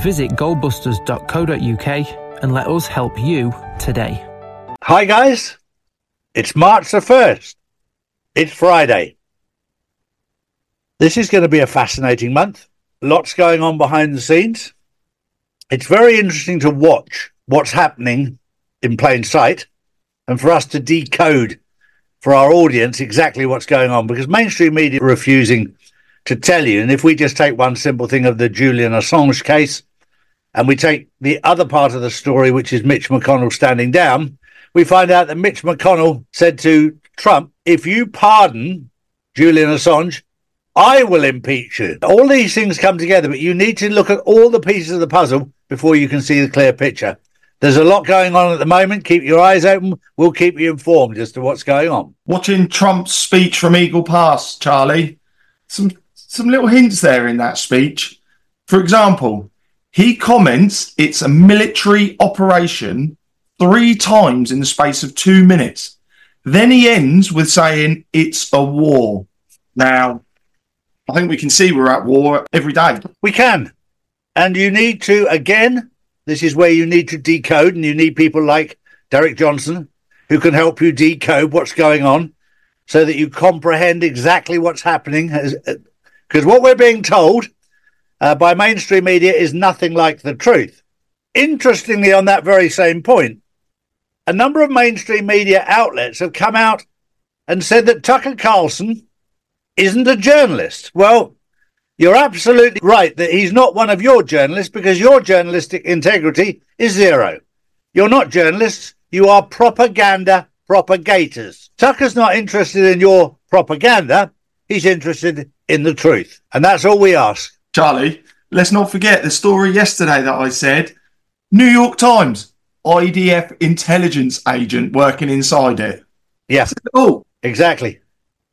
Visit goldbusters.co.uk and let us help you today. Hi, guys. It's March the 1st. It's Friday. This is going to be a fascinating month. Lots going on behind the scenes. It's very interesting to watch what's happening in plain sight and for us to decode for our audience exactly what's going on because mainstream media are refusing to tell you. And if we just take one simple thing of the Julian Assange case and we take the other part of the story, which is Mitch McConnell standing down, we find out that Mitch McConnell said to Trump, if you pardon Julian Assange, I will impeach you. All these things come together, but you need to look at all the pieces of the puzzle before you can see the clear picture. There's a lot going on at the moment. Keep your eyes open. We'll keep you informed as to what's going on. Watching Trump's speech from Eagle Pass, Charlie, some some little hints there in that speech. For example, he comments it's a military operation three times in the space of two minutes. Then he ends with saying it's a war. Now, I think we can see we're at war every day. We can. And you need to, again, this is where you need to decode, and you need people like Derek Johnson who can help you decode what's going on so that you comprehend exactly what's happening. Because uh, what we're being told uh, by mainstream media is nothing like the truth. Interestingly, on that very same point, a number of mainstream media outlets have come out and said that Tucker Carlson isn't a journalist. Well, you're absolutely right that he's not one of your journalists because your journalistic integrity is zero. You're not journalists, you are propaganda propagators. Tucker's not interested in your propaganda, he's interested in the truth. And that's all we ask. Charlie, let's not forget the story yesterday that I said New York Times, IDF intelligence agent working inside it. Yes. Oh, exactly.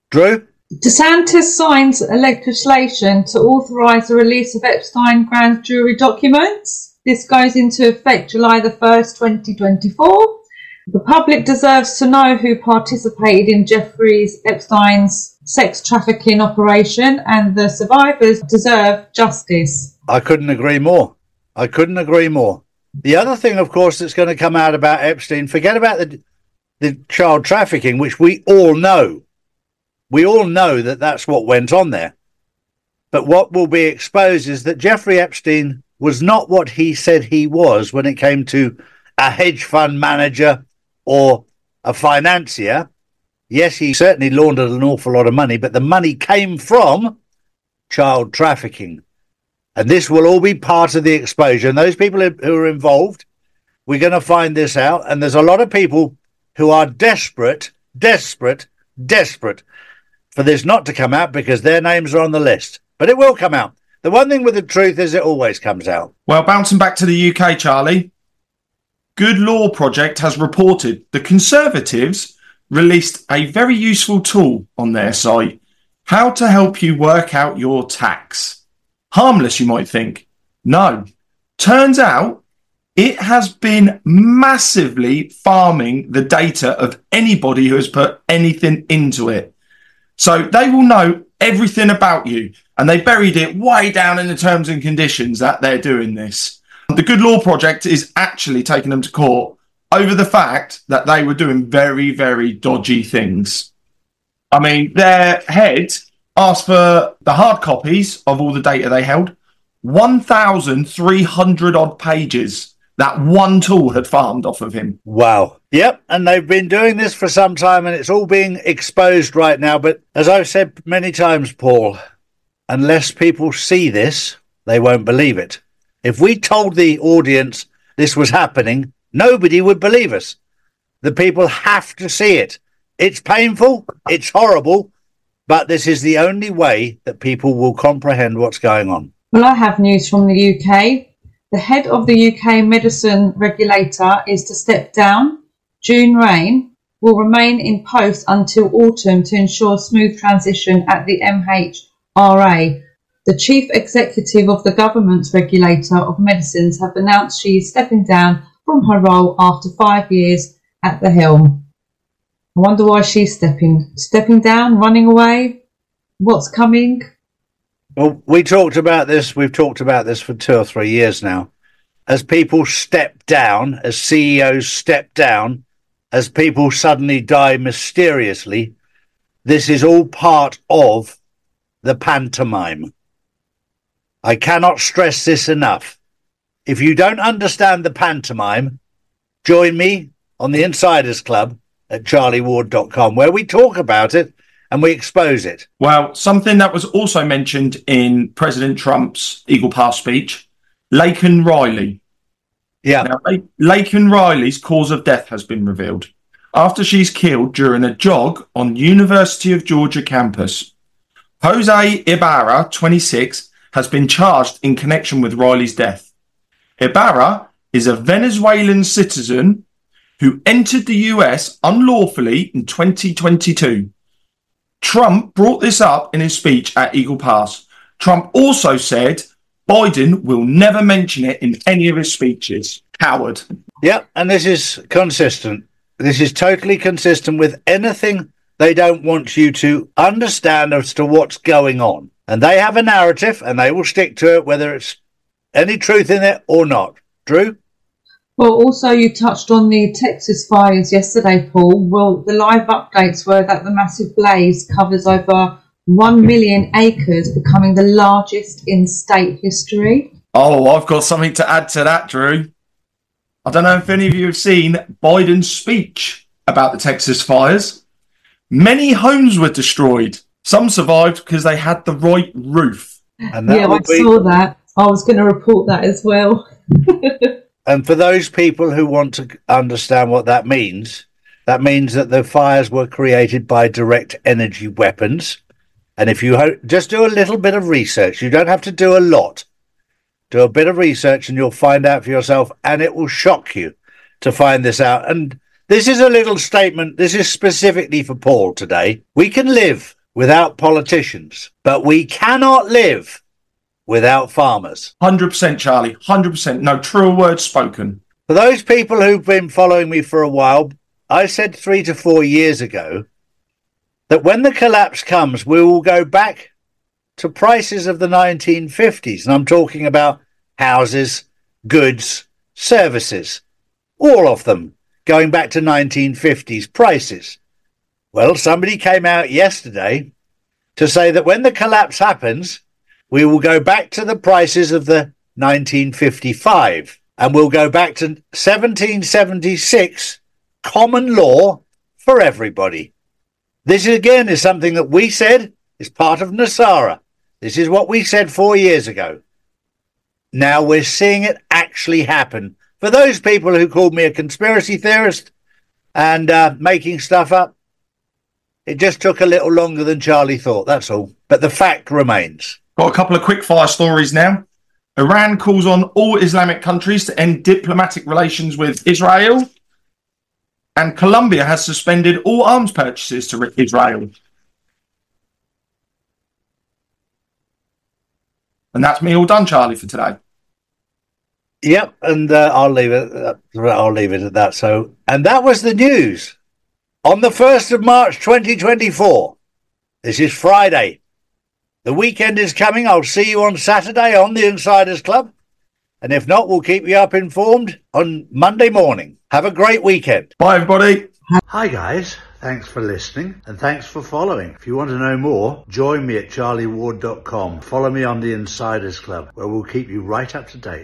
Drew? DeSantis signs legislation to authorise the release of Epstein grand jury documents. This goes into effect July the 1st, 2024. The public deserves to know who participated in Jeffrey's Epstein's sex trafficking operation, and the survivors deserve justice. I couldn't agree more. I couldn't agree more. The other thing, of course, that's going to come out about Epstein, forget about the, the child trafficking, which we all know we all know that that's what went on there. But what will be exposed is that Jeffrey Epstein was not what he said he was when it came to a hedge fund manager or a financier. Yes, he certainly laundered an awful lot of money, but the money came from child trafficking. And this will all be part of the exposure. And those people who are involved, we're going to find this out. And there's a lot of people who are desperate, desperate, desperate for this not to come out because their names are on the list. But it will come out. The one thing with the truth is it always comes out. Well, bouncing back to the UK, Charlie, Good Law Project has reported the Conservatives released a very useful tool on their site how to help you work out your tax. Harmless, you might think. No. Turns out it has been massively farming the data of anybody who has put anything into it. So they will know everything about you and they buried it way down in the terms and conditions that they're doing this. The Good Law Project is actually taking them to court over the fact that they were doing very, very dodgy things. I mean, their head asked for the hard copies of all the data they held, 1,300 odd pages that one tool had farmed off of him. Wow. Yep. And they've been doing this for some time and it's all being exposed right now. But as I've said many times, Paul, unless people see this, they won't believe it. If we told the audience this was happening, nobody would believe us. The people have to see it. It's painful, it's horrible, but this is the only way that people will comprehend what's going on. Well, I have news from the UK. The head of the UK medicine regulator is to step down. June Raine will remain in post until autumn to ensure smooth transition at the MHRA. The chief executive of the government's regulator of medicines have announced she is stepping down from her role after five years at the helm. I wonder why she's stepping stepping down, running away. What's coming? Well, we talked about this. We've talked about this for two or three years now. As people step down, as CEOs step down, as people suddenly die mysteriously, this is all part of the pantomime. I cannot stress this enough. If you don't understand the pantomime, join me on the Insiders Club at charlieward.com where we talk about it and we expose it. Well, something that was also mentioned in President Trump's Eagle Pass speech, Laken Riley. Yeah. Now, Laken Riley's cause of death has been revealed after she's killed during a jog on University of Georgia campus. Jose Ibarra, 26, has been charged in connection with Riley's death. Ibarra is a Venezuelan citizen who entered the US unlawfully in 2022. Trump brought this up in his speech at Eagle Pass. Trump also said Biden will never mention it in any of his speeches. Coward. Yep, and this is consistent. This is totally consistent with anything they don't want you to understand as to what's going on. And they have a narrative and they will stick to it, whether it's any truth in it or not. Drew? Well, also you touched on the Texas fires yesterday, Paul. Well, the live updates were that the massive blaze covers over 1 million acres, becoming the largest in state history. Oh, I've got something to add to that, Drew. I don't know if any of you have seen Biden's speech about the Texas fires. Many homes were destroyed. Some survived because they had the right roof. And yeah, I be... saw that. I was going to report that as well. and for those people who want to understand what that means, that means that the fires were created by direct energy weapons. And if you ho- just do a little bit of research, you don't have to do a lot. Do a bit of research and you'll find out for yourself, and it will shock you to find this out. And this is a little statement. This is specifically for Paul today. We can live without politicians, but we cannot live without farmers. 100% Charlie, 100%. No truer words spoken. For those people who've been following me for a while, I said three to four years ago that when the collapse comes, we will go back to prices of the 1950s. And I'm talking about houses, goods, services, all of them going back to 1950s prices. Well, somebody came out yesterday to say that when the collapse happens, we will go back to the prices of the 1955 and we'll go back to 1776 common law for everybody. This again is something that we said is part of NESARA. This is what we said four years ago. Now we're seeing it actually happen. For those people who called me a conspiracy theorist and uh, making stuff up, it just took a little longer than Charlie thought, that's all. But the fact remains. Got a couple of quick fire stories now. Iran calls on all Islamic countries to end diplomatic relations with Israel. And Colombia has suspended all arms purchases to Israel. And that's me all done, Charlie, for today. Yep, and uh, I'll leave it. Uh, I'll leave it at that. So, and that was the news on the first of March, twenty twenty four. This is Friday. The weekend is coming. I'll see you on Saturday on the Insiders Club. And if not, we'll keep you up informed on Monday morning. Have a great weekend. Bye, everybody. Hi, guys. Thanks for listening and thanks for following. If you want to know more, join me at charlieward.com. Follow me on the Insiders Club, where we'll keep you right up to date.